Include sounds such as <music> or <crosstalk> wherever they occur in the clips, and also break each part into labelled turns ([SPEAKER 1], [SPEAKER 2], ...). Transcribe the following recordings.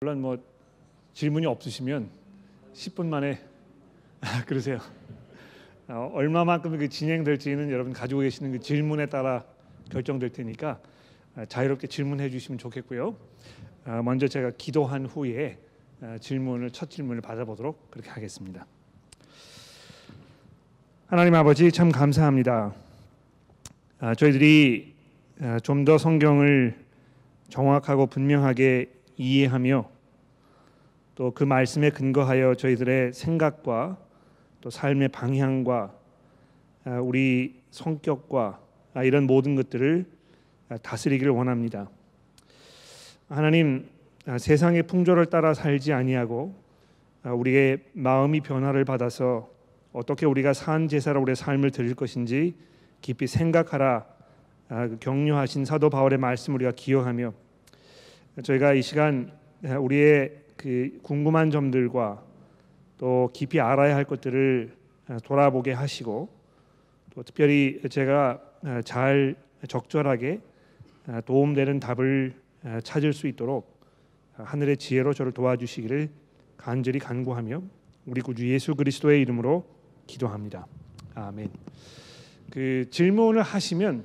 [SPEAKER 1] 물론 뭐 질문이 없으시면 10분 만에 <laughs> 그러세요. 어, 얼마만큼 그 진행될지는 여러분 가지고 계시는 그 질문에 따라 결정될 테니까 아, 자유롭게 질문해 주시면 좋겠고요. 아, 먼저 제가 기도한 후에 아, 질문을 첫 질문을 받아보도록 그렇게 하겠습니다. 하나님 아버지 참 감사합니다. 저희들이 좀 더 성경을 정확하고 분명하게 이해하며 또 그 말씀에 근거하여 저희들의 생각과 또 삶의 방향과 아, 우리 성격과 아, 이런 모든 것들을 아, 다스리기를 원합니다. 하나님 세상의 풍조를 따라 살지 아니하고 우리의 마음이 변화를 받아서 어떻게 우리가 산 제사로 우리의 삶을 드릴 것인지 깊이 생각하라 그 격려하신 사도 바울의 말씀 우리가 기억하며 저희가 이 시간 우리의 그 궁금한 점들과 또 깊이 알아야 할 것들을 돌아보게 하시고 또 특별히 제가 잘 적절하게 도움되는 답을 찾을 수 있도록 하늘의 지혜로 저를 도와주시기를 간절히 간구하며 우리 구주 예수 그리스도의 이름으로 기도합니다. 아멘. 그 질문을 하시면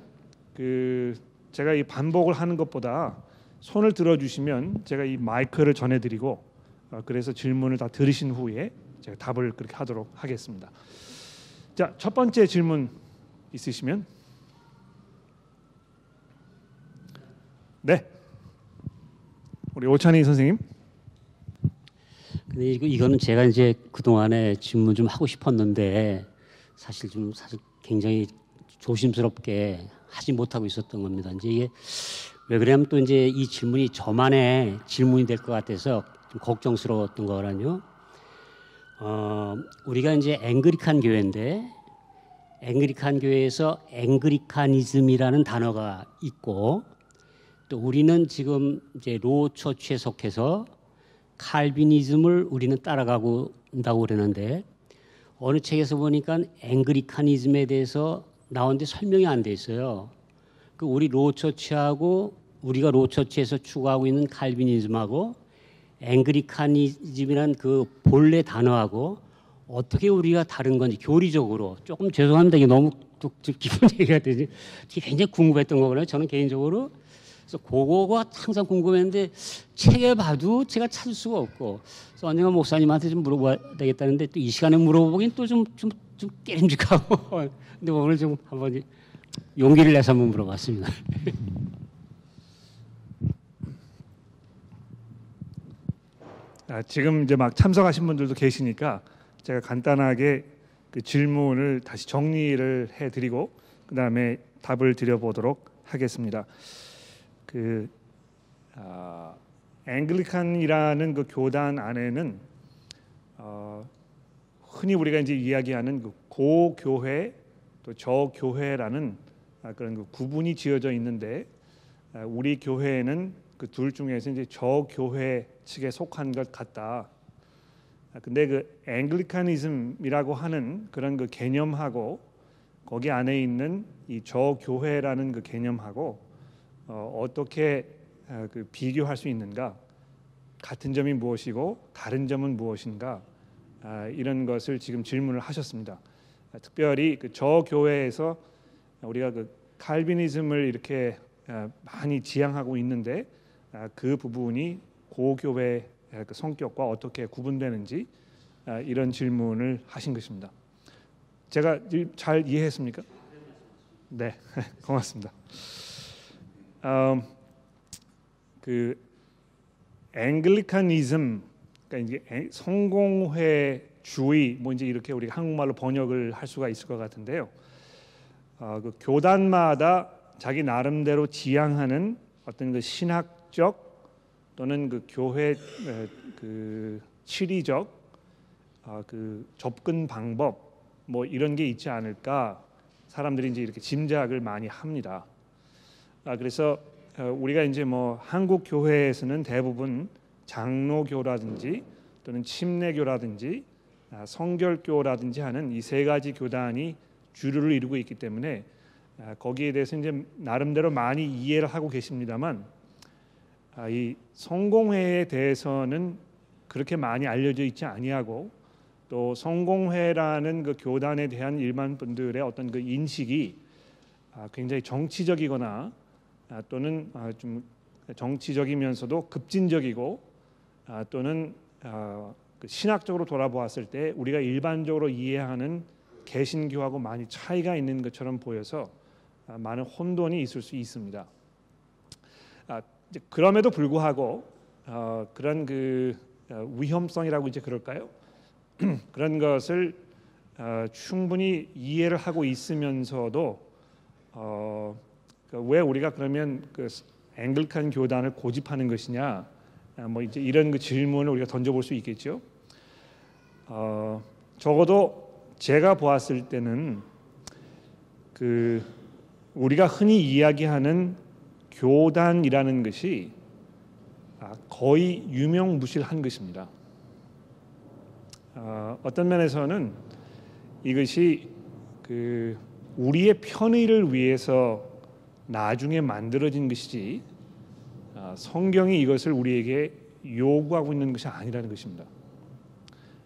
[SPEAKER 1] 그 제가 이 반복을 하는 것보다 손을 들어주시면 제가 이 마이크를 전해드리고 어, 그래서 질문을 다 들으신 후에 제가 답을 그렇게 하도록 하겠습니다. 자, 첫 번째 질문 있으시면 네, 우리 오찬희 선생님.
[SPEAKER 2] 근데 이거 이거는 제가 이제 그 동안에 질문 좀 하고 싶었는데 사실 좀 사실 굉장히 조심스럽게 하지 못하고 있었던 겁니다. 이제 이게 왜 그러냐면 또 이제 이 질문이 저만의 질문이 될 것 같아서 좀 걱정스러웠던 거라뇨. 어, 우리가 이제 앵그리칸 교회인데 앵그리칸 교회에서 앵그리카니즘이라는 단어가 있고 또 우리는 지금 이제 로 처치에 속해서 칼비니즘을 우리는 따라가고 있다고 그러는데 어느 책에서 보니까 앵그리카니즘에 대해서 나온데 설명이 안 돼 있어요. 그 우리 로처치하고 우리가 로처치에서 추구하고 있는 칼비니즘하고 앵그리카니즘이란 그 본래 단어하고 어떻게 우리가 다른 건지 교리적으로 조금 죄송합니다. 이게 너무 기분 <laughs> 얘기가 되지. 굉장히 궁금했던 거거든요. 저는 개인적으로. 그래서 그거가 항상 궁금했는데 책에 봐도 제가 찾을 수가 없고 그래서 언젠가 목사님한테 좀 물어봐야 되겠다는데 또 이 시간에 물어보긴 또 좀 좀 좀 깨림직하고 <laughs> 근데 오늘 좀 한번 용기를 내서 한번 물어봤습니다.
[SPEAKER 1] 아, 지금 이제 막 참석하신 분들도 계시니까 제가 간단하게 그 질문을 다시 정리를 해드리고 그 다음에 답을 드려보도록 하겠습니다. 그 아, 앵글리칸이라는 그 교단 안에는 어, 흔히 우리가 이제 이야기하는 그 고교회 또 저 교회라는 아, 그런 그 구분이 지어져 있는데 아, 우리 교회는 그 둘 중에서 이제 저 교회 측에 속한 것 같다. 아, 근데 그 앵글리카니즘이라고 하는 그런 그 개념하고 거기 안에 있는 이 저 교회라는 그 개념하고 어, 어떻게 그 비교할 수 있는가? 같은 점이 무엇이고 다른 점은 무엇인가? 이런 것을 지금 질문을 하셨습니다. 특별히 그 저 교회에서 우리가 그 칼비니즘을 이렇게 많이 지향하고 있는데 그 부분이 고교회 그 성격과 어떻게 구분되는지 이런 질문을 하신 것입니다. 제가 잘 이해했습니까? 네, <laughs> 고맙습니다. 음, 그 앵글리카니즘, 그러니까 이제 성공회 주의 뭐 이제 이렇게 우리가 한국말로 번역을 할 수가 있을 것 같은데요. 어, 그 교단마다 자기 나름대로 지향하는 어떤 그 신학적 또는 그 교회 그 치리적 어, 그 접근 방법 뭐 이런 게 있지 않을까 사람들이 이제 이렇게 짐작을 많이 합니다. 아, 그래서 어, 우리가 이제 뭐 한국 교회에서는 대부분 장로교라든지 또는 침례교라든지 아, 성결교라든지 하는 이 세 가지 교단이 주류를 이루고 있기 때문에 아, 거기에 대해서 이제 나름대로 많이 이해를 하고 계십니다만 아, 이 성공회에 대해서는 그렇게 많이 알려져 있지 아니하고 또 성공회라는 그 교단에 대한 일반 분들의 어떤 그 인식이 아, 굉장히 정치적이거나 아, 또는 아, 좀 정치적이면서도 급진적이고 아, 또는 아, 그 신학적으로 돌아보았을 때 우리가 일반적으로 이해하는 개신교하고 많이 차이가 있는 것처럼 보여서 아, 많은 혼돈이 있을 수 있습니다. 아, 그럼에도 불구하고 어, 그런 그 어, 위험성이라고 이제 그럴까요? <clears throat> 그런 것을 어, 충분히 이해를 하고 있으면서도 어, 그왜 우리가 그러면 그 앵글칸 교단을 고집하는 것이냐? 아, 뭐 이제 이런 그 질문을 우리가 던져볼 수 있겠죠. 어, 적어도 제가 보았을 때는 그 우리가 흔히 이야기하는 교단이라는 것이 아, 거의 유명무실한 것입니다. 어, 어떤 면에서는 이것이 그 우리의 편의를 위해서 나중에 만들어진 것이지 아, 성경이 이것을 우리에게 요구하고 있는 것이 아니라는 것입니다.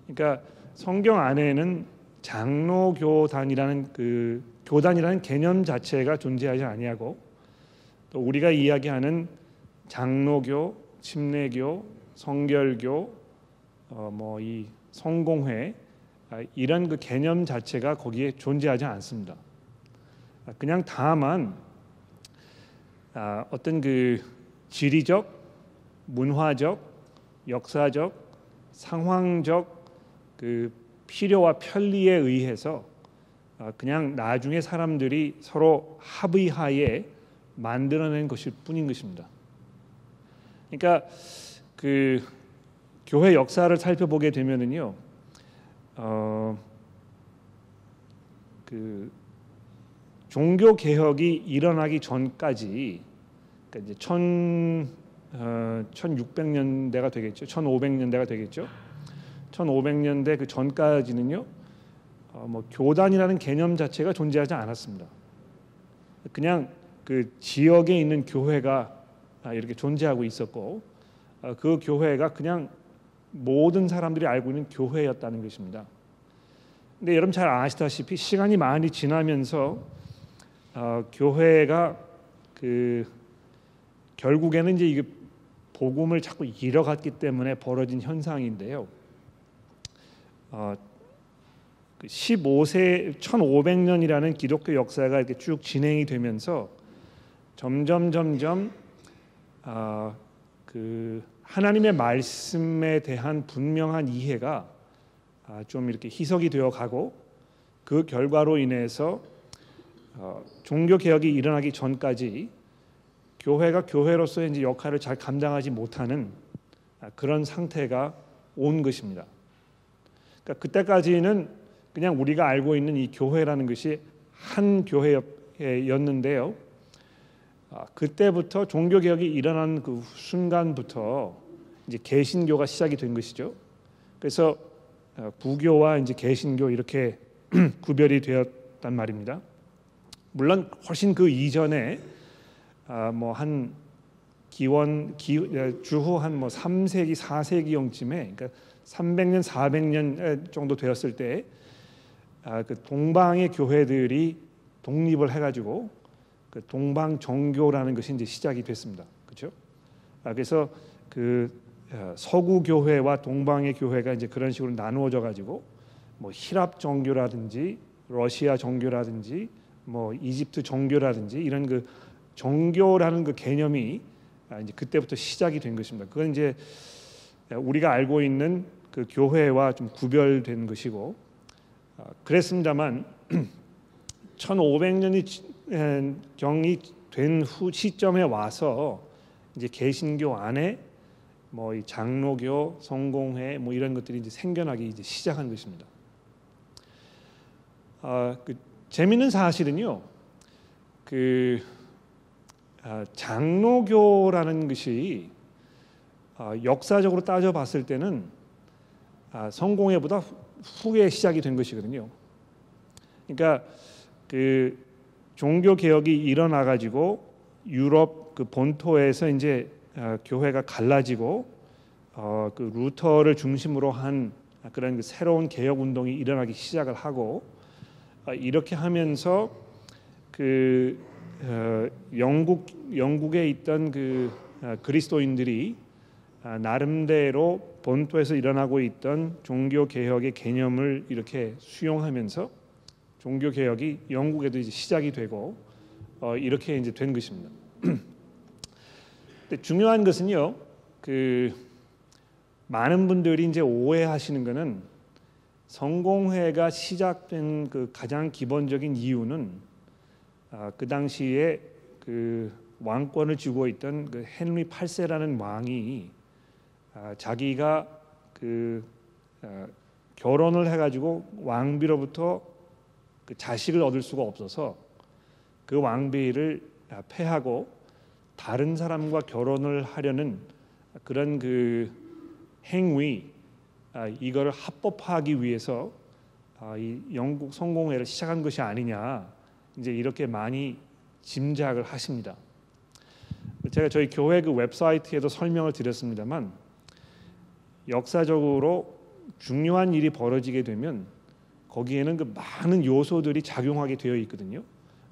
[SPEAKER 1] 그러니까 성경 안에는 장로 교단이라는 그 교단이라는 개념 자체가 존재하지 아니하고 또 우리가 이야기하는 장로교, 침례교, 성결교, 어, 뭐 이 성공회 아, 이런 그 개념 자체가 거기에 존재하지 않습니다. 아, 그냥 다만 아, 어떤 그 지리적, 문화적, 역사적, 상황적 그 필요와 편리에 의해서 아, 그냥 나중에 사람들이 서로 합의하에 만들어낸 것일 뿐인 것입니다. 그러니까 그 교회 역사를 살펴보게 되면은요, 어, 그 종교 개혁이 일어나기 전까지 그러니까 이제 천 어, 1600년대가 되겠죠. 1500년대가 되겠죠. 1500년대 그 전까지는요. 어, 뭐 교단이라는 개념 자체가 존재하지 않았습니다. 그냥 그 지역에 있는 교회가 아, 이렇게 존재하고 있었고 어, 그 교회가 그냥 모든 사람들이 알고 있는 교회였다는 것입니다. 근데 여러분 잘 아시다시피 시간이 많이 지나면서 어, 교회가 그 결국에는 이제 이게 복음을 자꾸 잃어갔기 때문에 벌어진 현상인데요. 어, 그 15세 1500년이라는 기독교 역사가 이렇게 쭉 진행이 되면서 점점 점점 아, 그 하나님의 말씀에 대한 분명한 이해가 아, 좀 이렇게 희석이 되어 가고 그 결과로 인해서 어, 종교 개혁이 일어나기 전까지 교회가 교회로서의 이제 역할을 잘 감당하지 못하는 아, 그런 상태가 온 것입니다. 그러니까 그때까지는 그냥 우리가 알고 있는 이 교회라는 것이 한 교회였는데요. 아, 그때부터 종교 개혁이 일어난 그 순간부터 이제 개신교가 시작이 된 것이죠. 그래서 어, 부교와 이제 개신교 이렇게 <clears throat> 구별이 되었단 말입니다. 물론 훨씬 그 이전에 아, 뭐한 기원 기, 주후 한 뭐 3세기 4세기경쯤에 그러니까 300년 400년 정도 되었을 때 아, 그 동방의 교회들이 독립을 해가지고 그 동방 정교라는 것이 이제 시작이 됐습니다. 그렇죠? 아, 그래서 그 어, 서구 교회와 동방의 교회가 이제 그런 식으로 나누어져 가지고 뭐 히랍 정교라든지 러시아 정교라든지 뭐 이집트 정교라든지 이런 그 정교라는 그 개념이 아, 이제 그때부터 시작이 된 것입니다. 그건 이제 우리가 알고 있는 그 교회와 좀 구별된 것이고 아, 그랬습니다만 <clears throat> 1500년이 경이 된 후 시점에 와서 이제 개신교 안에 뭐 이 장로교, 성공회 뭐 이런 것들이 이제 생겨나기 이제 시작한 것입니다. 아, 그 재미있는 사실은요. 그 아, 장로교라는 것이 아, 역사적으로 따져봤을 때는 아, 성공회보다 후에 시작이 된 것이거든요. 그러니까 그 종교 개혁이 일어나 가지고 유럽 그 본토에서 이제 어, 교회가 갈라지고 어, 그 루터를 중심으로 한 그런 그 새로운 개혁 운동이 일어나기 시작을 하고 어, 이렇게 하면서 그 어, 영국 영국에 있던 그 어, 그리스도인들이 아, 나름대로 본토에서 일어나고 있던 종교 개혁의 개념을 이렇게 수용하면서 종교 개혁이 영국에도 이제 시작이 되고 어, 이렇게 이제 된 것입니다. <clears throat> 근데 중요한 것은요, 그 많은 분들이 이제 오해하시는 것은 성공회가 시작된 그 가장 기본적인 이유는 아, 그 당시에 그 왕권을 쥐고 있던 그 헨리 8세라는 왕이 아, 자기가 그 아, 결혼을 해가지고 왕비로부터 그 자식을 얻을 수가 없어서 그 왕비를 아, 패하고 다른 사람과 결혼을 하려는 그런 그 행위 아, 이거를 합법화하기 위해서 아, 이 영국 성공회를 시작한 것이 아니냐 이제 이렇게 많이 짐작을 하십니다. 제가 저희 교회 그 웹사이트에도 설명을 드렸습니다만 역사적으로 중요한 일이 벌어지게 되면 거기에는 그 많은 요소들이 작용하게 되어 있거든요.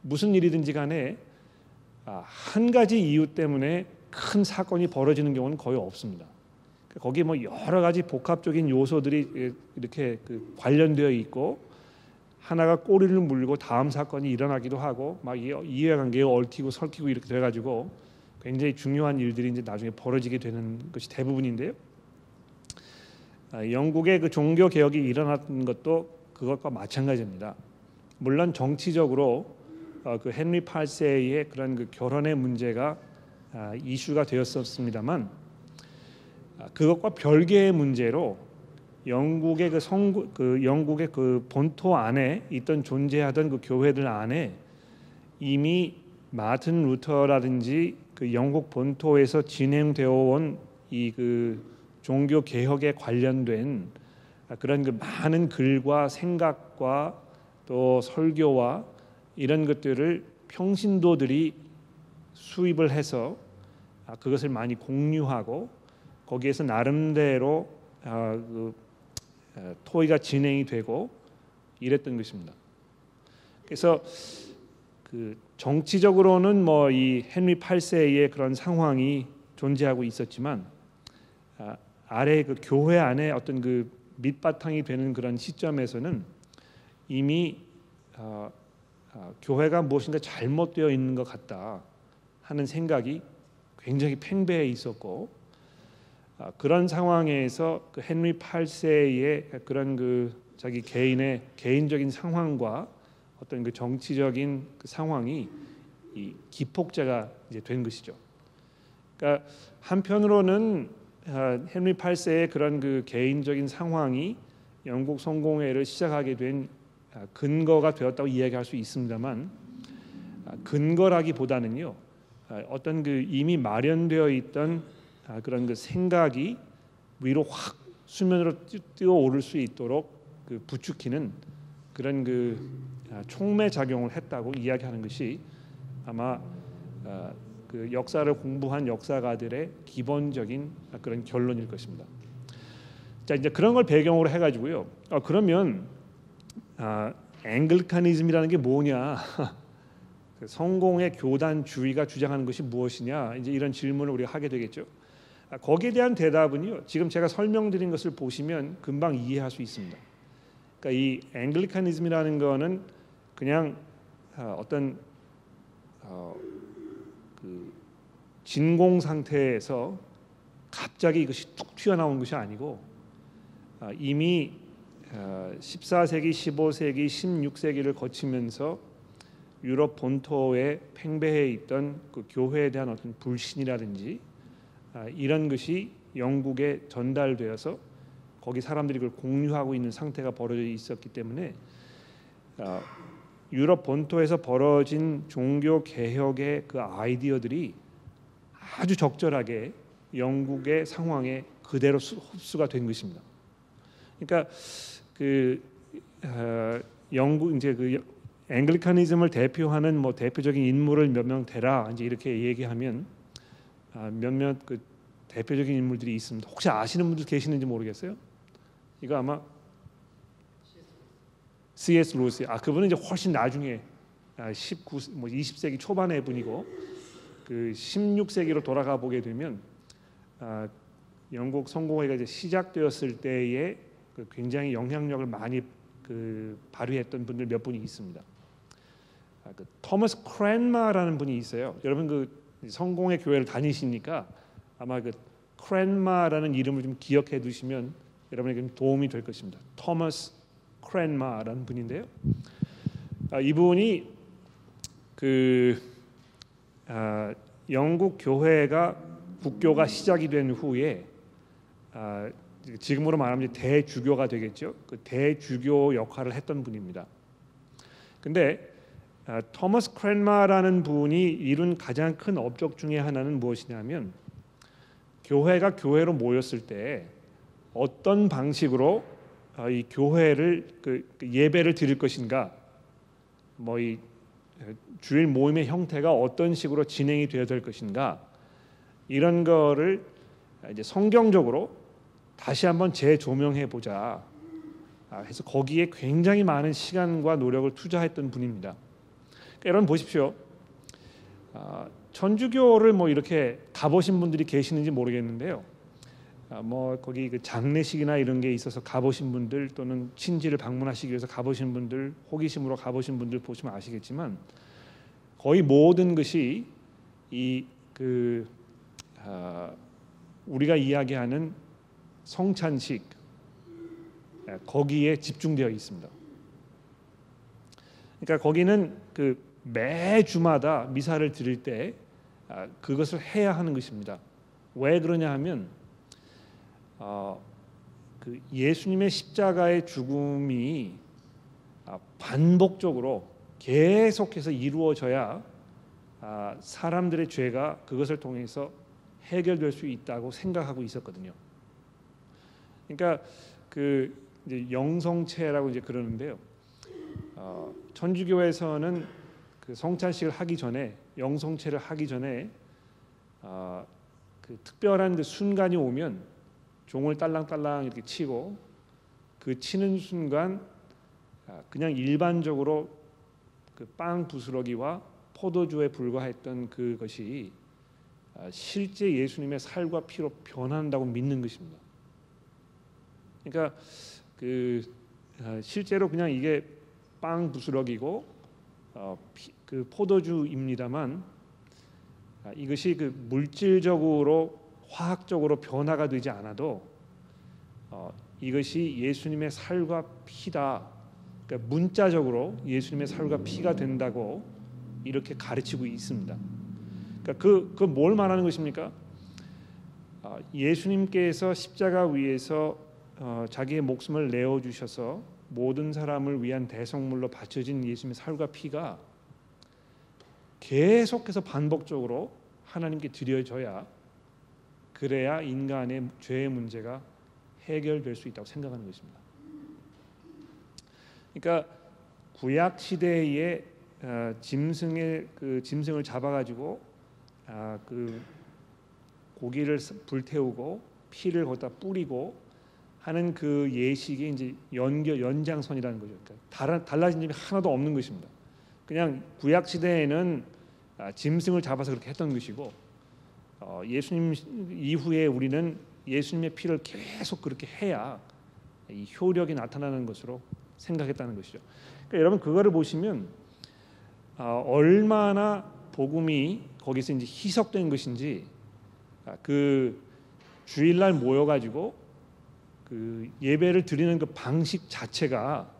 [SPEAKER 1] 무슨 일이든지 간에 아, 한 가지 이유 때문에 큰 사건이 벌어지는 경우는 거의 없습니다. 거기 뭐 여러 가지 복합적인 요소들이 이렇게 그 관련되어 있고 하나가 꼬리를 물고 다음 사건이 일어나기도 하고 막 이해관계가 얽히고 설키고 이렇게 돼가지고 굉장히 중요한 일들이 이제 나중에 벌어지게 되는 것이 대부분인데요. 아, 영국의 그 종교 개혁이 일어났던 것도 그것과 마찬가지입니다. 물론 정치적으로 어, 그 헨리 8세의 그런 그 결혼의 문제가 아, 이슈가 되었었습니다만 아, 그것과 별개의 문제로 영국의 그 성, 그 영국의 그 본토 안에 있던 존재하던 그 교회들 안에 이미 마틴 루터라든지 그 영국 본토에서 진행되어 온 이 그 종교 개혁에 관련된 그런 그 많은 글과 생각과 또 설교와 이런 것들을 평신도들이 수입을 해서 아, 그것을 많이 공유하고 거기에서 나름대로 아, 그 토의가 진행이 되고 이랬던 것입니다. 그래서 그 정치적으로는 뭐 이 헨리 8세의 그런 상황이 존재하고 있었지만 아, 아래 그 교회 안에 어떤 그 밑바탕이 되는 그런 시점에서는 이미 어, 어, 교회가 무엇인가 잘못되어 있는 것 같다 하는 생각이 굉장히 팽배해 있었고 어, 그런 상황에서 그 헨리 8세의 그런 그 자기 개인의 개인적인 상황과 어떤 그 정치적인 그 상황이 이 기폭제가 이제 된 것이죠. 그러니까 한편으로는 어, 헨리 8세의 그런 그 개인적인 상황이 영국 성공회를 시작하게 된 아, 근거가 되었다고 이야기할 수 있습니다만 아, 근거라기보다는요 아, 어떤 그 이미 마련되어 있던 그런 그 생각이 위로 확 수면으로 뛰어 오를 수 있도록 그 부추기는 그런 그 촉매 작용을 했다고 이야기하는 것이 아마 그 역사를 공부한 역사가들의 기본적인 그런 결론일 것입니다. 자 이제 그런 걸 배경으로 해가지고요. 아, 그러면 아, Anglicanism이라는 게 뭐냐? <laughs> 그 성공회 교단주의가 주장하는 것이 무엇이냐? 이제 이런 질문을 우리가 하게 되겠죠. 아, 거기에 대한 대답은요. 지금 제가 설명드린 것을 보시면 금방 이해할 수 있습니다. 그러니까 이 Anglicanism이라는 거는 그냥 아, 어떤 어, 그 진공 상태에서 갑자기 이것이 툭 튀어나온 것이 아니고 아, 이미 14세기, 15세기, 16세기를 거치면서 유럽 본토에 팽배해 있던 그 교회에 대한 어떤 불신이라든지 아, 이런 것이 영국에 전달되어서 거기 사람들이 그걸 공유하고 있는 상태가 벌어져 있었기 때문에 아, 유럽 본토에서 벌어진 종교 개혁의 그 아이디어들이 아주 적절하게 영국의 상황에 그대로 흡수가 된 것입니다. 그러니까 그 어, 영국 이제 그 앵글리카니즘을 대표하는 뭐 대표적인 인물을 몇 명 대라 이제 이렇게 얘기하면 아, 몇몇 그 대표적인 인물들이 있습니다. 혹시 아시는 분들 계시는지 모르겠어요. 이거 아마 C.S. 루이스. 아 그분은 이제 훨씬 나중에 아, 19, 뭐 20세기 초반의 분이고 그 16세기로 돌아가 보게 되면 아, 영국 성공회가 이제 시작되었을 때에 그 굉장히 영향력을 많이 그 발휘했던 분들 몇 분이 있습니다. 아, 그 토머스 크랜마라는 분이 있어요. 여러분 그 성공의 교회를 다니시니까 아마 그 크랜마라는 이름을 좀 기억해 두시면 여러분에게 좀 도움이 될 것입니다. 토머스 크랜마라는 분인데요. 아, 이분이 그 아, 영국 교회가 국교가 시작이 된 후에 아, 지금으로 말하면 대주교가 되겠죠. 그 대주교 역할을 했던 분입니다. 근데 아, 토머스 크랜마라는 분이 이룬 가장 큰 업적 중에 하나는 무엇이냐면 교회가 교회로 모였을 때 어떤 방식으로 아, 이 교회를 그, 그 예배를 드릴 것인가, 뭐 이 주일 모임의 형태가 어떤 식으로 진행이 되어야 될 것인가 이런 거를 이제 성경적으로 다시 한번 재조명해 보자 아, 해서 거기에 굉장히 많은 시간과 노력을 투자했던 분입니다. 그러니까 여러분 보십시오. 아, 천주교를 뭐 이렇게 가보신 분들이 계시는지 모르겠는데요. 아, 뭐 거기 그 장례식이나 이런 게 있어서 가보신 분들 또는 친지를 방문하시기 위해서 가보신 분들 호기심으로 가보신 분들 보시면 아시겠지만 거의 모든 것이 이그 아, 우리가 이야기하는 성찬식 아, 거기에 집중되어 있습니다. 그러니까 거기는 그 매주마다 미사를 드릴 때 아, 그것을 해야 하는 것입니다. 왜 그러냐 하면 어, 그 예수님의 십자가의 죽음이 아, 반복적으로 계속해서 이루어져야 아, 사람들의 죄가 그것을 통해서 해결될 수 있다고 생각하고 있었거든요. 그러니까 그 이제 영성체라고 이제 그러는데요. 어, 천주교에서는 그 성찬식을 하기 전에 영성체를 하기 전에 어, 그 특별한 그 순간이 오면 종을 딸랑딸랑 이렇게 치고 그 치는 순간 아, 그냥 일반적으로 그 빵 부스러기와 포도주에 불과했던 그것이 아, 실제 예수님의 살과 피로 변한다고 믿는 것입니다. 그러니까 그 아, 실제로 그냥 이게 빵 부스러기고 어, 피, 그 포도주입니다만 아, 이것이 그 물질적으로 화학적으로 변화가 되지 않아도 어, 이것이 예수님의 살과 피다. 그러니까 문자적으로 예수님의 살과 피가 된다고 이렇게 가르치고 있습니다. 그러니까 그 그 뭘 말하는 것입니까? 어, 예수님께서 십자가 위에서 어, 자기의 목숨을 내어 주셔서 모든 사람을 위한 대성물로 바쳐진 예수님의 살과 피가 계속해서 반복적으로 하나님께 드려져야 그래야 인간의 죄의 문제가 해결될 수 있다고 생각하는 것입니다. 그러니까 구약 시대에 어, 짐승의 그 짐승을 잡아가지고 아, 그 고기를 불태우고 피를 거기다 뿌리고 하는 그 예식이 이제 연결 연장선이라는 거죠. 그러니까 달라진 점이 하나도 없는 것입니다. 그냥 구약 시대에는 아, 짐승을 잡아서 그렇게 했던 것이고 어, 예수님 이후에 우리는 예수님의 피를 계속 그렇게 해야 이 효력이 나타나는 것으로 생각했다는 것이죠. 그러니까 여러분 그거를 보시면 어, 얼마나 복음이 거기서 이제 희석된 것인지 아, 그 주일날 모여가지고 그 예배를 드리는 그 방식 자체가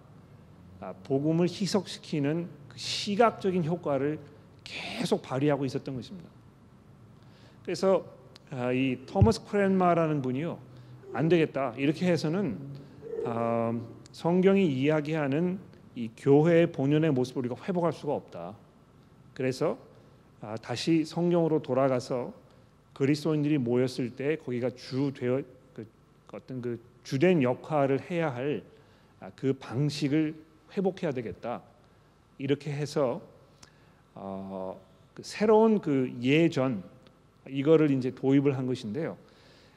[SPEAKER 1] 아, 복음을 희석시키는 그 시각적인 효과를 계속 발휘하고 있었던 것입니다. 그래서 아, 이 토머스 크랜마라는 분이요 안 되겠다 이렇게 해서는 아, 성경이 이야기하는 이 교회의 본연의 모습을 우리가 회복할 수가 없다. 그래서 아, 다시 성경으로 돌아가서 그리스도인들이 모였을 때 거기가 주 되어 그 어떤 그 주된 역할을 해야 할 그 방식을 회복해야 되겠다. 이렇게 해서 어, 그 새로운 그 예전 이거를 이제 도입을 한 것인데요.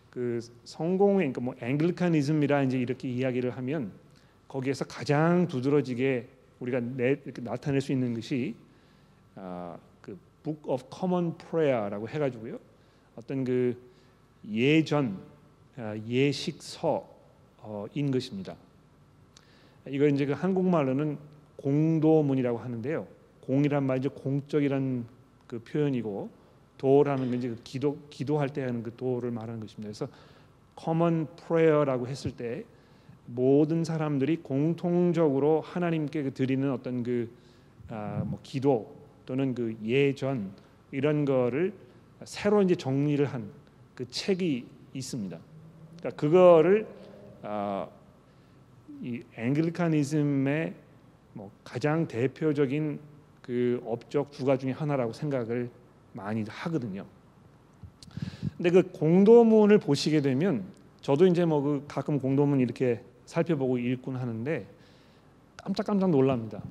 [SPEAKER 1] 그 성공의 그러니까 뭐 앵글리카니즘이라 이제 이렇게 이야기를 하면 거기에서 가장 두드러지게 우리가 내, 나타낼 수 있는 것이 아, 그 Book of Common Prayer라고 해가지고요. 어떤 그 예전 아, 예식서인 것입니다. 이걸 이제 그 한국말로는 공도문이라고 하는데요. 공이란 말이 공적이란 그 표현이고 도라는 건 이제 그 기도 기도할 때 하는 그 도를 말하는 것입니다. 그래서 common prayer라고 했을 때 모든 사람들이 공통적으로 하나님께 그 드리는 어떤 그 아, 뭐 기도 또는 그 예전 이런 거를 새로 이제 정리를 한 그 책이 있습니다. 그러니까 그거를 아, 이 앵글리카니즘의 뭐 가장 대표적인 그 업적 주가 중에 하나라고 생각을 많이 하거든요. 근데 그 공도문을 보시게 되면 저도 이제 뭐 그 가끔 공도문 이렇게 살펴보고 읽곤 하는데 깜짝깜짝 놀랍니다.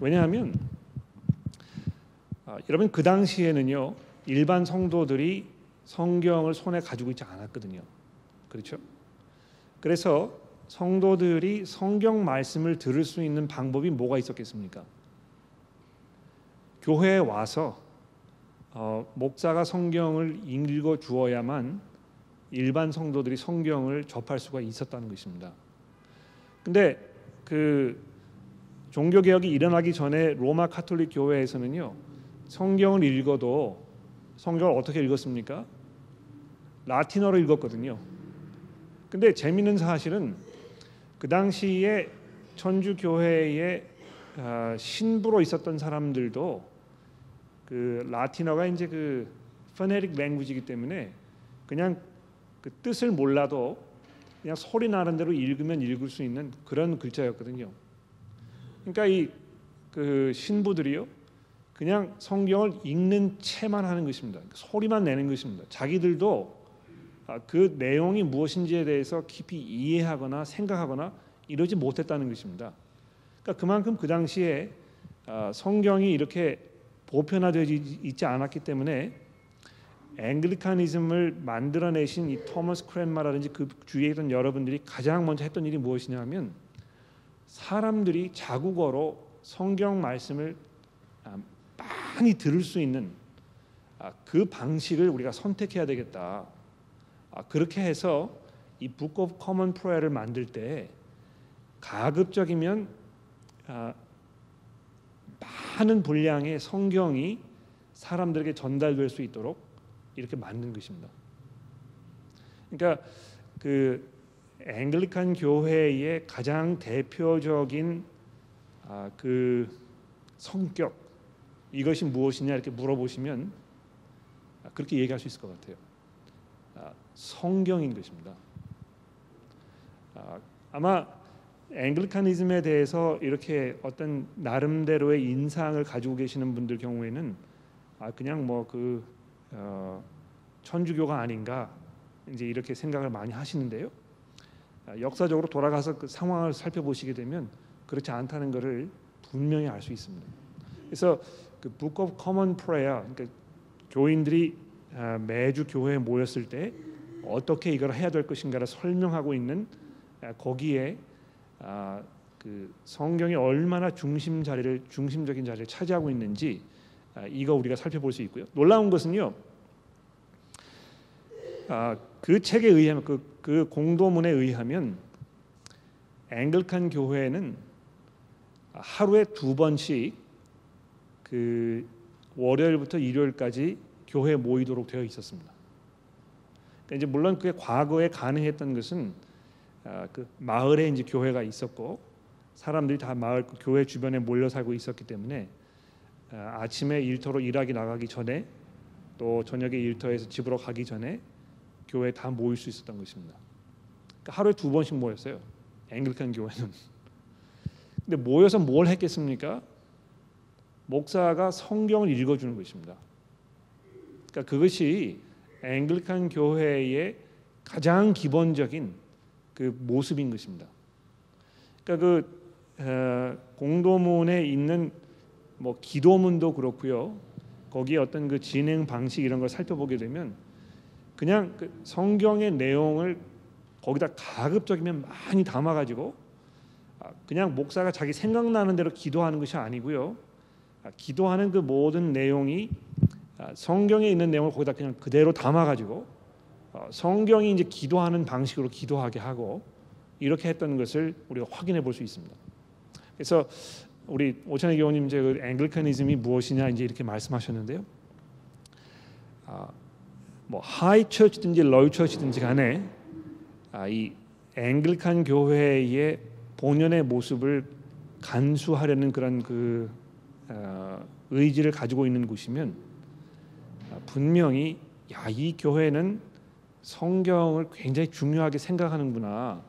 [SPEAKER 1] 왜냐하면 아, 여러분 그 당시에는요 일반 성도들이 성경을 손에 가지고 있지 않았거든요. 그렇죠? 그래서 성도들이 성경 말씀을 들을 수 있는 방법이 뭐가 있었겠습니까? 교회에 와서 어, 목사가 성경을 읽어 주어야만 일반 성도들이 성경을 접할 수가 있었다는 것입니다. 근데 그 종교 개혁이 일어나기 전에 로마 카톨릭 교회에서는요 성경을 읽어도 성경을 어떻게 읽었습니까? 라틴어로 읽었거든요. 근데 재미있는 사실은 그 당시에 천주 교회의 아, 신부로 있었던 사람들도 그 라틴어가 이제 그 phonetic language이기 때문에 그냥 그 뜻을 몰라도 그냥 소리 나는 대로 읽으면 읽을 수 있는 그런 글자였거든요. 그러니까 이 그 신부들이요 그냥 성경을 읽는 채만 하는 것입니다. 소리만 내는 것입니다. 자기들도 아, 그 내용이 무엇인지에 대해서 깊이 이해하거나 생각하거나 이러지 못했다는 것입니다. 그러니까 그만큼 그 당시에 아, 성경이 이렇게 보편화되지 있지 않았기 때문에 앵글리카니즘을 만들어내신 이 토머스 크랜마라든지 그 주위에 있던 여러분들이 가장 먼저 했던 일이 무엇이냐면 사람들이 자국어로 성경 말씀을 아, 많이 들을 수 있는 그 방식을 우리가 선택해야 되겠다. 아, 그렇게 해서 이 Book of Common Prayer를 만들 때 가급적이면 아, 많은 분량의 성경이 사람들에게 전달될 수 있도록 이렇게 만든 것입니다. 그러니까 그 앵글리칸 교회의 가장 대표적인 아, 그 성격 이것이 무엇이냐 이렇게 물어보시면 그렇게 얘기할 수 있을 것 같아요. 성경인 것입니다. 아, 아마 앵글리카니즘에 대해서 이렇게 어떤 나름대로의 인상을 가지고 계시는 분들 경우에는 아 그냥 뭐그 어, 천주교가 아닌가 이제 이렇게 생각을 많이 하시는데요. 아, 역사적으로 돌아가서 그 상황을 살펴보시게 되면 그렇지 않다는 것을 분명히 알 수 있습니다. 그래서 그 Book of Common Prayer, 그러니까 교인들이 아, 매주 교회에 모였을 때 어떻게 이걸 해야 될 것인가를 설명하고 있는 아, 거기에 아, 그 성경이 얼마나 중심 자리를 중심적인 자리를 차지하고 있는지 아, 이거 우리가 살펴볼 수 있고요. 놀라운 것은요. 그 책에 의하면 그, 그 공도문에 의하면 앵글칸 교회는 하루에 두 번씩 그 월요일부터 일요일까지 교회에 모이도록 되어 있었습니다. 그러니까 이제 물론 그게 과거에 가능했던 것은 아, 그 마을에 이제 교회가 있었고 사람들이 다 마을 그 교회 주변에 몰려 살고 있었기 때문에 아, 아침에 일터로 일하기 나가기 전에 또 저녁에 일터에서 집으로 가기 전에 교회에 다 모일 수 있었던 것입니다. 그러니까 하루에 두 번씩 모였어요. 앵글칸 교회는. <laughs> 근데 모여서 뭘 했겠습니까? 목사가 성경을 읽어주는 것입니다. 그러니까 그것이 앵글칸 교회의 가장 기본적인 그 모습인 것입니다. 그러니까 그 어, 공도문에 있는 뭐 기도문도 그렇고요. 거기에 어떤 그 진행 방식 이런 걸 살펴보게 되면 그냥 그 성경의 내용을 거기다 가급적이면 많이 담아가지고 아, 그냥 목사가 자기 생각나는 대로 기도하는 것이 아니고요. 아, 기도하는 그 모든 내용이 아, 성경에 있는 내용을 거기다 그냥 그대로 담아가지고 어, 성경이 이제 기도하는 방식으로 기도하게 하고 이렇게 했던 것을 우리가 확인해 볼 수 있습니다. 그래서 우리 오찬의 교우님 이제 그 Anglicanism이 무엇이냐 이제 이렇게 말씀하셨는데요. 아, 뭐 High Church든지 Low Church든지 간에 아, 이 앵글칸 교회의 본연의 모습을 간수하려는 그런 그 어, 의지를 가지고 있는 곳이면 아, 분명히 야 이 교회는 성경을 굉장히 중요하게 생각하는구나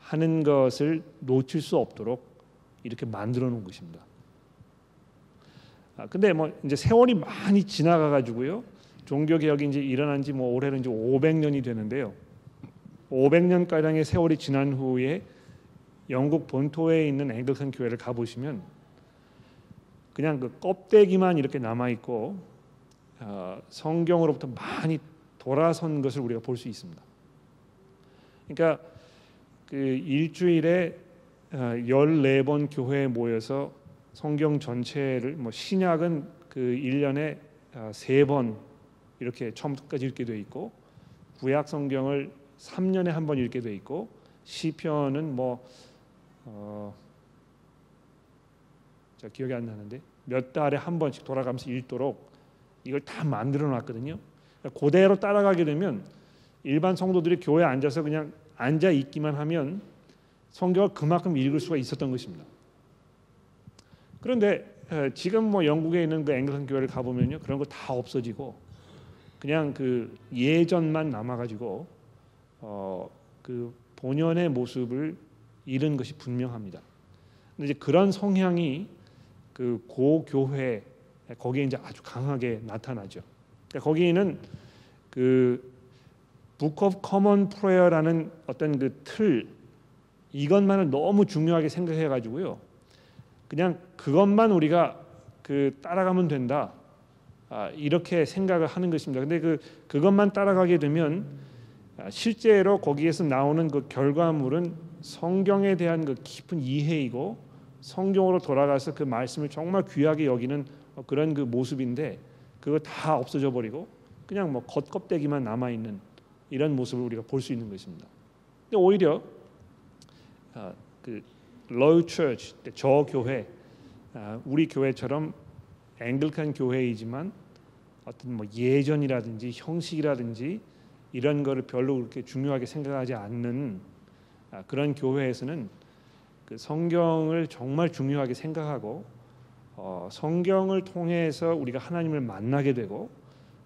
[SPEAKER 1] 하는 것을 놓칠 수 없도록 이렇게 만들어 놓은 것입니다. 아, 근데 뭐 이제 세월이 많이 지나가 가지고요. 종교 개혁이 이제 일어난 지 뭐 올해는 이제 500년이 되는데요. 500년 가량의 세월이 지난 후에 영국 본토에 있는 앵글칸 교회를 가 보시면 그냥 그 껍데기만 이렇게 남아 있고 어, 성경으로부터 많이 돌아선 것을 우리가 볼 수 있습니다. 그러니까 그 일주일에 14번 어, 교회에 모여서 성경 전체를 뭐 신약은 그 1년에 어, 세번 이렇게 처음부터까지 읽게 돼 있고 구약 성경을 3년에 한 번 읽게 돼 있고 시편은 뭐 어, 자 기억이 안 나는데 몇 달에 한 번씩 돌아가면서 읽도록 이걸 다 만들어 놨거든요. 그대로 따라가게 되면 일반 성도들이 교회에 앉아서 그냥 앉아 있기만 하면 성경을 그만큼 읽을 수가 있었던 것입니다. 그런데 지금 뭐 영국에 있는 그 앵글칸 교회를 가 보면요 그런 거 다 없어지고 그냥 그 예전만 남아가지고 어 그 본연의 모습을 잃은 것이 분명합니다. 근데 이제 그런 성향이 그 고교회 거기에 이제 아주 강하게 나타나죠. 그러니까 거기는 그 Book of Common Prayer라는 어떤 그 틀 이것만을 너무 중요하게 생각해 가지고요. 그냥 그것만 우리가 그 따라가면 된다. 아, 이렇게 생각을 하는 것입니다. 근데 그 그것만 따라가게 되면 아, 실제로 거기에서 나오는 그 결과물은 성경에 대한 그 깊은 이해이고 성경으로 돌아가서 그 말씀을 정말 귀하게 여기는 그런 그 모습인데 그거 다 없어져 버리고 그냥 뭐 겉껍데기만 남아 있는 이런 모습을 우리가 볼 수 있는 것입니다. 근데 오히려 아, 그 Low Church 저 교회 아, 우리 교회처럼 Anglican 교회이지만 어떤 뭐 예전이라든지 형식이라든지 이런 거를 별로 그렇게 중요하게 생각하지 않는 아, 그런 교회에서는 그 성경을 정말 중요하게 생각하고 어, 성경을 통해서 우리가 하나님을 만나게 되고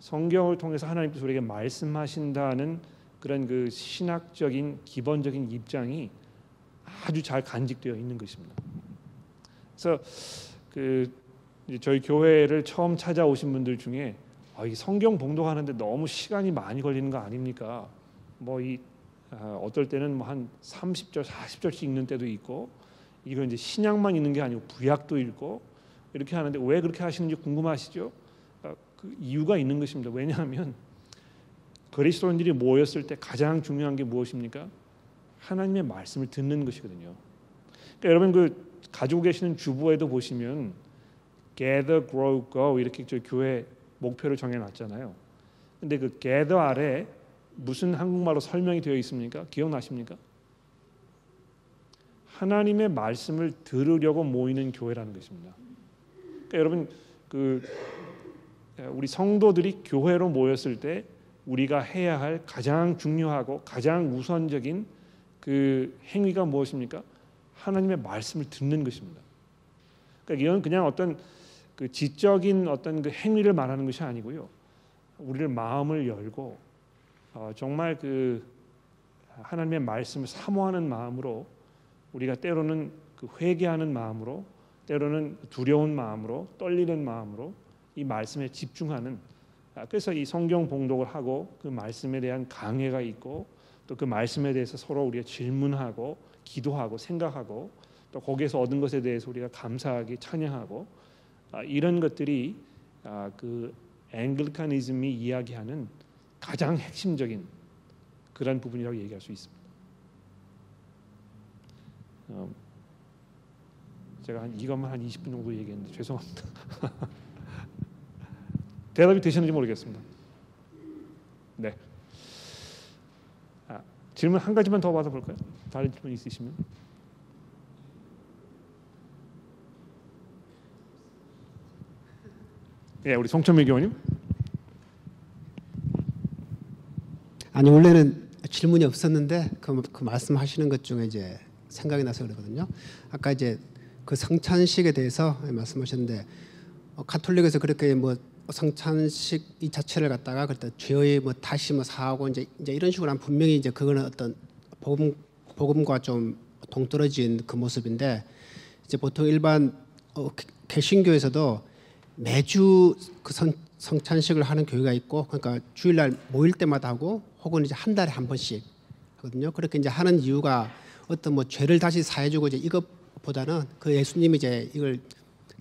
[SPEAKER 1] 성경을 통해서 하나님께서 우리에게 말씀하신다는 그런 그 신학적인 기본적인 입장이 아주 잘 간직되어 있는 것입니다. 그래서 그 저희 교회를 처음 찾아오신 분들 중에 아, 이 성경 봉독하는데 너무 시간이 많이 걸리는 거 아닙니까? 뭐이 아, 어떨 때는 뭐 한 30절, 40절씩 읽는 때도 있고 이거 이제 신약만 읽는 게 아니고 구약도 읽고 이렇게 하는데 왜 그렇게 하시는지 궁금하시죠? 아, 그 이유가 있는 것입니다. 왜냐하면 그리스도인들이 모였을 때 가장 중요한 게 무엇입니까? 하나님의 말씀을 듣는 것이거든요. 그러니까 여러분 그 가지고 계시는 주부에도 보시면 gather, grow, go 이렇게 저 교회 목표를 정해놨잖아요. 근데 그 gather 아래 무슨 한국말로 설명이 되어 있습니까? 기억나십니까? 하나님의 말씀을 들으려고 모이는 교회라는 것입니다. 그러니까 여러분 그 우리 성도들이 교회로 모였을 때 우리가 해야 할 가장 중요하고 가장 우선적인 그 행위가 무엇입니까? 하나님의 말씀을 듣는 것입니다. 그러니까 이건 그냥 어떤 그 지적인 어떤 그 행위를 말하는 것이 아니고요. 우리를 마음을 열고 어, 정말 그 하나님의 말씀을 사모하는 마음으로 우리가 때로는 그 회개하는 마음으로 때로는 두려운 마음으로 떨리는 마음으로 이 말씀에 집중하는 아, 그래서 이 성경 봉독을 하고 그 말씀에 대한 강해가 있고 또 그 말씀에 대해서 서로 우리가 질문하고 기도하고 생각하고 또 거기에서 얻은 것에 대해서 우리가 감사하게 찬양하고 아, 이런 것들이 아, 그 앵글카니즘이 이야기하는 가장 핵심적인 그런 부분이라고 얘기할 수 있습니다. 어, 제가 한 이것만 한 20분 정도 얘기했는데 죄송합니다. <laughs> 대답이 되셨는지 모르겠습니다. 네. 아, 질문 한 가지만 더 받아볼까요? 다른 질문 있으시면. 예, 우리 송천미 교원님.
[SPEAKER 3] 아니 원래는 질문이 없었는데 그, 그 말씀하시는 것 중에 이제 생각이 나서 그러거든요. 아까 이제 그 성찬식에 대해서 말씀하셨는데 어, 가톨릭에서 그렇게 뭐 성찬식 이 자체를 갖다가 그때 죄의 뭐 다시 뭐 사하고 이제 이제 이런 식으로 하면 분명히 이제 그거는 어떤 복음 복음과 좀 동떨어진 그 모습인데 이제 보통 일반 어, 개- 개신교에서도 매주 그 성, 성찬식을 하는 교회가 있고 그러니까 주일날 모일 때마다 하고 혹은 이제 한 달에 한 번씩 하거든요. 그렇게 이제 하는 이유가 어떤 뭐 죄를 다시 사해주고 이제 이것 보다는 그 예수님이 이제 이걸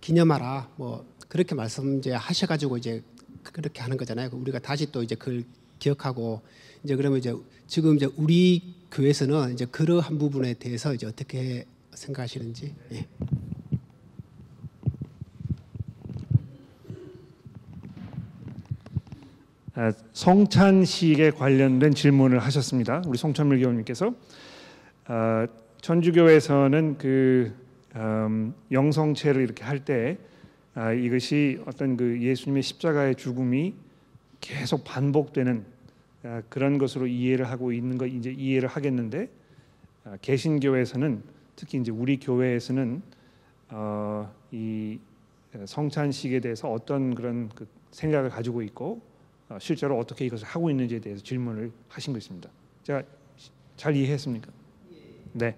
[SPEAKER 3] 기념하라 뭐 그렇게 말씀 이제 하셔가지고 이제 그렇게 하는 거잖아요. 우리가 다시 또 이제 그걸 기억하고 이제 그러면 이제 지금 이제 우리 교회에서는 이제 그러한 부분에 대해서 이제 어떻게 생각하시는지. 예.
[SPEAKER 1] 아, 성찬식에 관련된 질문을 하셨습니다. 우리 송천밀 교원님께서 아, 천주교에서는 그 음, 영성체를 이렇게 할때 아, 이것이 어떤 그 예수님의 십자가의 죽음이 계속 반복되는 아, 그런 것으로 이해를 하고 있는 거 이제 이해를 하겠는데 아, 개신교에서는 특히 이제 우리 교회에서는 어, 이 성찬식에 대해서 어떤 그런 그 생각을 가지고 있고 어, 실제로 어떻게 이것을 하고 있는지에 대해서 질문을 하신 것입니다. 제가 시- 잘 이해했습니까? 네.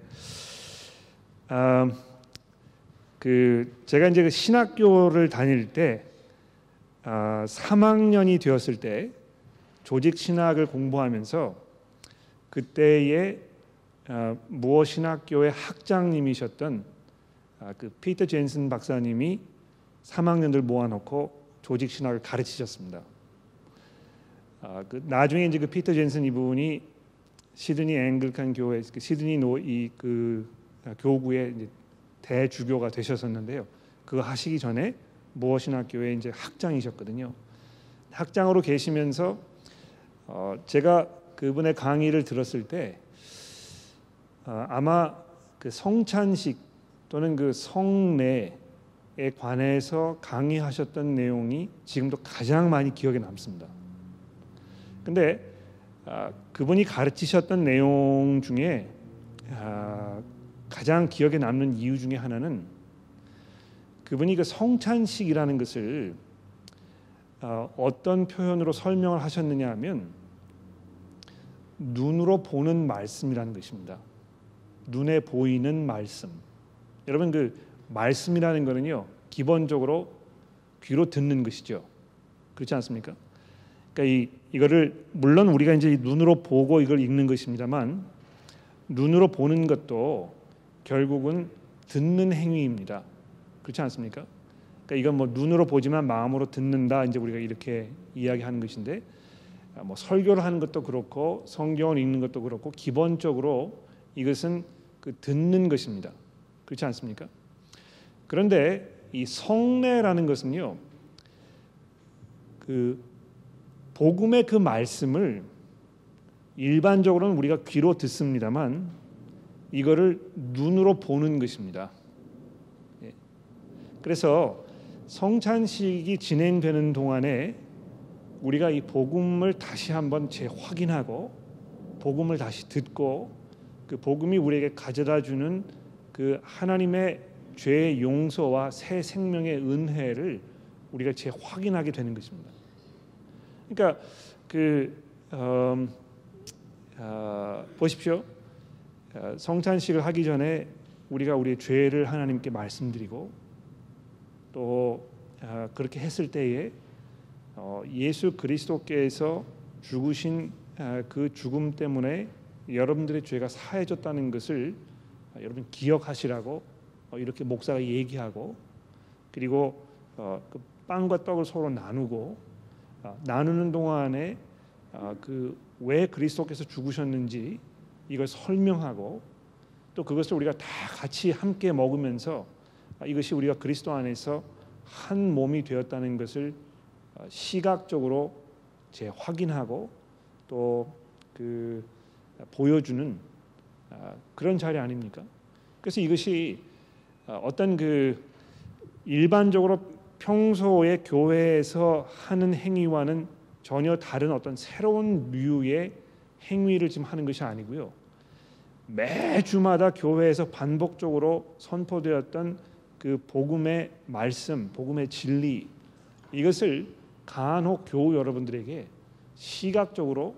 [SPEAKER 1] 아, 그 제가 이제 그 신학교를 다닐 때 아, 3학년이 되었을 때 조직 신학을 공부하면서 그때의 아, 무어 신학교의 학장님이셨던 아, 그 피터 젠슨 박사님이 3학년들 모아놓고 조직 신학을 가르치셨습니다. 아, 그 나중에 이제 그 피터 젠슨 이분이 시드니 앵글칸 교회 그 시드니 노이그 교구의 이제 대주교가 되셨었는데요. 그거 하시기 전에 무엇신학교의 이제 학장이셨거든요. 학장으로 계시면서 어, 제가 그분의 강의를 들었을 때 어, 아마 그 성찬식 또는 그 성례에 관해서 강의하셨던 내용이 지금도 가장 많이 기억에 남습니다. 근데 아, 그분이 가르치셨던 내용 중에 아, 가장 기억에 남는 이유 중에 하나는 그분이 그 성찬식이라는 것을 어, 어떤 표현으로 설명을 하셨느냐 하면 눈으로 보는 말씀이라는 것입니다. 눈에 보이는 말씀. 여러분 그 말씀이라는 거는요 기본적으로 귀로 듣는 것이죠. 그렇지 않습니까? 그러니까 이 이거를 물론 우리가 이제 눈으로 보고 이걸 읽는 것입니다만 눈으로 보는 것도 결국은 듣는 행위입니다. 그렇지 않습니까? 그러니까 이건 뭐 눈으로 보지만 마음으로 듣는다 이제 우리가 이렇게 이야기하는 것인데 아, 뭐 설교를 하는 것도 그렇고 성경을 읽는 것도 그렇고 기본적으로 이것은 그 듣는 것입니다. 그렇지 않습니까? 그런데 이 성례라는 것은요. 그 복음의 그 말씀을 일반적으로는 우리가 귀로 듣습니다만 이거를 눈으로 보는 것입니다. 예. 그래서 성찬식이 진행되는 동안에 우리가 이 복음을 다시 한번 재확인하고 복음을 다시 듣고 그 복음이 우리에게 가져다 주는 그 하나님의 죄의 용서와 새 생명의 은혜를 우리가 재확인하게 되는 것입니다. 그러니까 그 어, 어, 보십시오. 아, 성찬식을 하기 전에 우리가 우리의 죄를 하나님께 말씀드리고 또 어, 그렇게 했을 때에 어, 예수 그리스도께서 죽으신 그 죽음 때문에 여러분들의 죄가 사해졌다는 것을 여러분 기억하시라고 어, 이렇게 목사가 얘기하고 그리고 어, 그 빵과 떡을 서로 나누고 어, 나누는 동안에 어, 그왜 그리스도께서 죽으셨는지 이걸 설명하고 또 그것을 우리가 다 같이 함께 먹으면서 어, 이것이 우리가 그리스도 안에서 한 몸이 되었다는 것을 시각적으로 재확인하고 또 그 보여주는 그런 자리 아닙니까? 그래서 이것이 어떤 그 일반적으로 평소에 교회에서 하는 행위와는 전혀 다른 어떤 새로운 류의 행위를 지금 하는 것이 아니고요. 매주마다 교회에서 반복적으로 선포되었던 그 복음의 말씀, 복음의 진리 이것을 간혹 교우 여러분들에게 시각적으로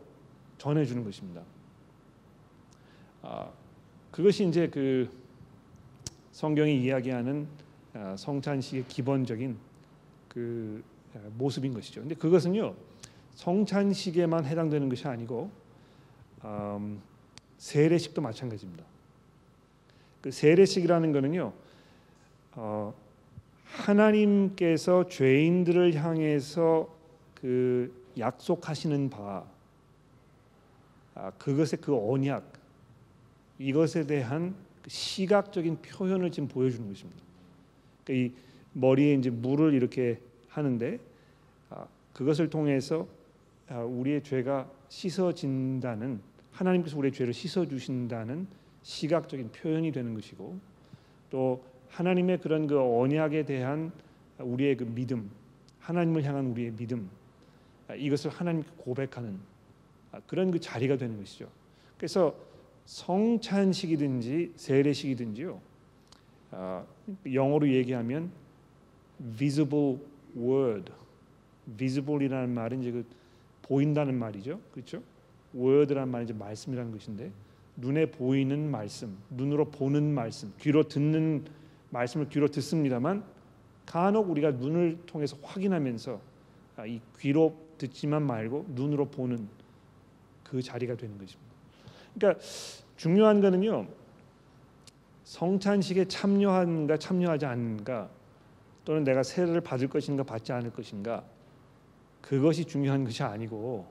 [SPEAKER 1] 전해주는 것입니다. 아, 그것이 이제 그 성경이 이야기하는 아, 성찬식의 기본적인 그 아, 모습인 것이죠. 근데 그것은요 성찬식에만 해당되는 것이 아니고 음, 세례식도 마찬가지입니다. 그 세례식이라는 것은요 어, 하나님께서 죄인들을 향해서 그 약속하시는 바 아, 그것의 그 언약 이것에 대한 그 시각적인 표현을 지금 보여주는 것입니다. 그러니까 이 머리에 이제 물을 이렇게 하는데 아, 그것을 통해서 아, 우리의 죄가 씻어진다는 하나님께서 우리의 죄를 씻어 주신다는 시각적인 표현이 되는 것이고 또 하나님의 그런 그 언약에 대한 우리의 그 믿음, 하나님을 향한 우리의 믿음 아, 이것을 하나님께 고백하는 그런 그 자리가 되는 것이죠. 그래서 성찬식이든지 세례식이든지요. 영어로 얘기하면 visible word. visible이라는 말은 이제 그 보인다는 말이죠. 그렇죠? word란 말이 이제 말씀이라는 것인데 눈에 보이는 말씀, 눈으로 보는 말씀, 귀로 듣는 말씀을 귀로 듣습니다만 간혹 우리가 눈을 통해서 확인하면서 아, 이 귀로 듣지만 말고 눈으로 보는 그 자리가 되는 것입니다. 그러니까 중요한 거는요. 성찬식에 참여한가 참여하지 않는가 또는 내가 세례를 받을 것인가 받지 않을 것인가 그것이 중요한 것이 아니고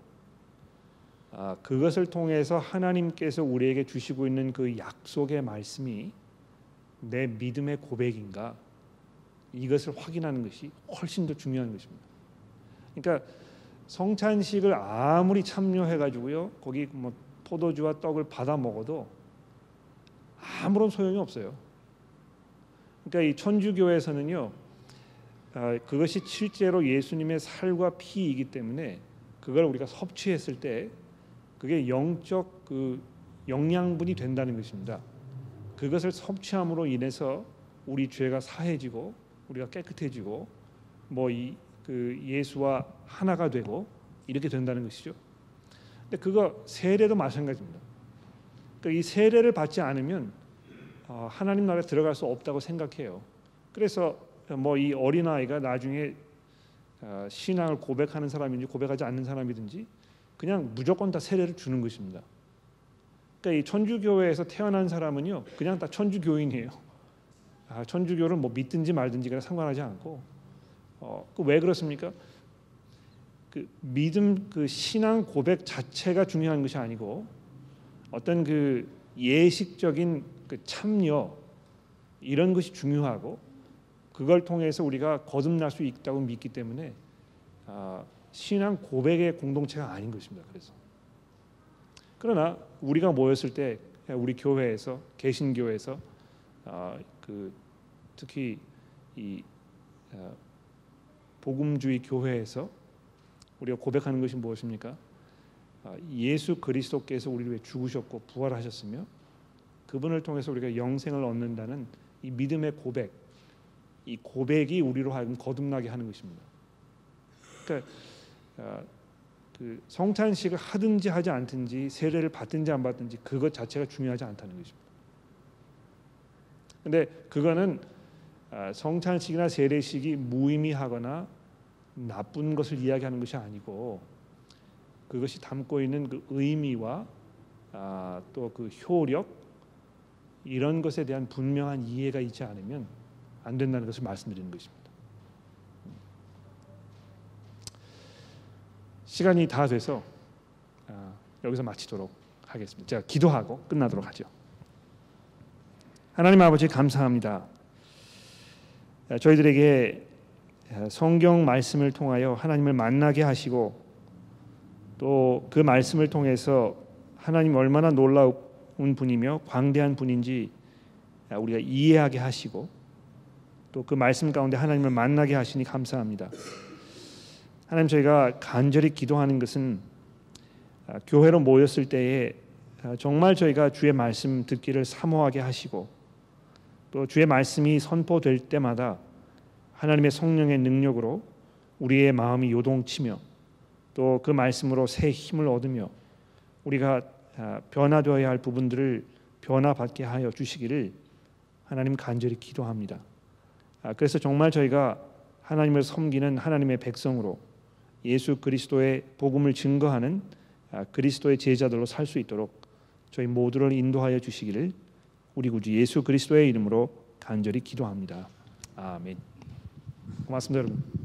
[SPEAKER 1] 아, 그것을 통해서 하나님께서 우리에게 주시고 있는 그 약속의 말씀이 내 믿음의 고백인가 이것을 확인하는 것이 훨씬 더 중요한 것입니다. 그러니까 성찬식을 아무리 참여해 가지고요 거기 뭐 포도주와 떡을 받아 먹어도 아무런 소용이 없어요. 그러니까 이 천주교에서는요 아, 그것이 실제로 예수님의 살과 피이기 때문에 그걸 우리가 섭취했을 때 그게 영적 그 영양분이 된다는 것입니다. 그것을 섭취함으로 인해서 우리 죄가 사해지고 우리가 깨끗해지고 뭐 이 그 예수와 하나가 되고 이렇게 된다는 것이죠. 근데 그거 세례도 마찬가지입니다. 그러니까 이 세례를 받지 않으면 어, 하나님 나라에 들어갈 수 없다고 생각해요. 그래서 뭐 이 어린 아이가 나중에 어, 신앙을 고백하는 사람인지 고백하지 않는 사람이든지 그냥 무조건 다 세례를 주는 것입니다. 그러니까 이 천주교회에서 태어난 사람은요, 그냥 다 천주교인이에요. 아, 천주교를 뭐 믿든지 말든지 그냥 상관하지 않고 어, 그 왜 그렇습니까? 그 믿음, 그 신앙 고백 자체가 중요한 것이 아니고 어떤 그 예식적인 그 참여 이런 것이 중요하고 그걸 통해서 우리가 거듭날 수 있다고 믿기 때문에 아, 신앙 고백의 공동체가 아닌 것입니다. 그래서 그러나 우리가 모였을 때 우리 교회에서 개신교에서 아, 그 특히 이 아, 복음주의 교회에서 우리가 고백하는 것이 무엇입니까? 아, 예수 그리스도께서 우리를 위해 죽으셨고 부활하셨으며 그분을 통해서 우리가 영생을 얻는다는 이 믿음의 고백 이 고백이 우리로 하여금 거듭나게 하는 것입니다. 그러니까 아, 그 성찬식을 하든지 하지 않든지 세례를 받든지 안 받든지 그것 자체가 중요하지 않다는 것입니다. 근데 그거는 아, 성찬식이나 세례식이 무의미하거나 나쁜 것을 이야기하는 것이 아니고 그것이 담고 있는 그 의미와 아, 또 그 효력 이런 것에 대한 분명한 이해가 있지 않으면 안 된다는 것을 말씀드리는 것입니다. 시간이 다 돼서 아, 여기서 마치도록 하겠습니다. 제가 기도하고 끝나도록 하죠. 하나님 아버지 감사합니다. 아, 저희들에게 아, 성경 말씀을 통하여 하나님을 만나게 하시고 또 그 말씀을 통해서 하나님 얼마나 놀라운 분이며 광대한 분인지 우리가 이해하게 하시고 또 그 말씀 가운데 하나님을 만나게 하시니 감사합니다. 하나님 저희가 간절히 기도하는 것은 아, 교회로 모였을 때에 아, 정말 저희가 주의 말씀 듣기를 사모하게 하시고 또 주의 말씀이 선포될 때마다 하나님의 성령의 능력으로 우리의 마음이 요동치며 또 그 말씀으로 새 힘을 얻으며 우리가 아, 변화되어야 할 부분들을 변화받게 하여 주시기를 하나님 간절히 기도합니다. 아, 그래서 정말 저희가 하나님을 섬기는 하나님의 백성으로 예수 그리스도의 복음을 증거하는 아, 그리스도의 제자들로 살 수 있도록 저희 모두를 인도하여 주시기를 우리 구주 예수 그리스도의 이름으로 간절히 기도합니다. 아멘. 고맙습니다, 여러분.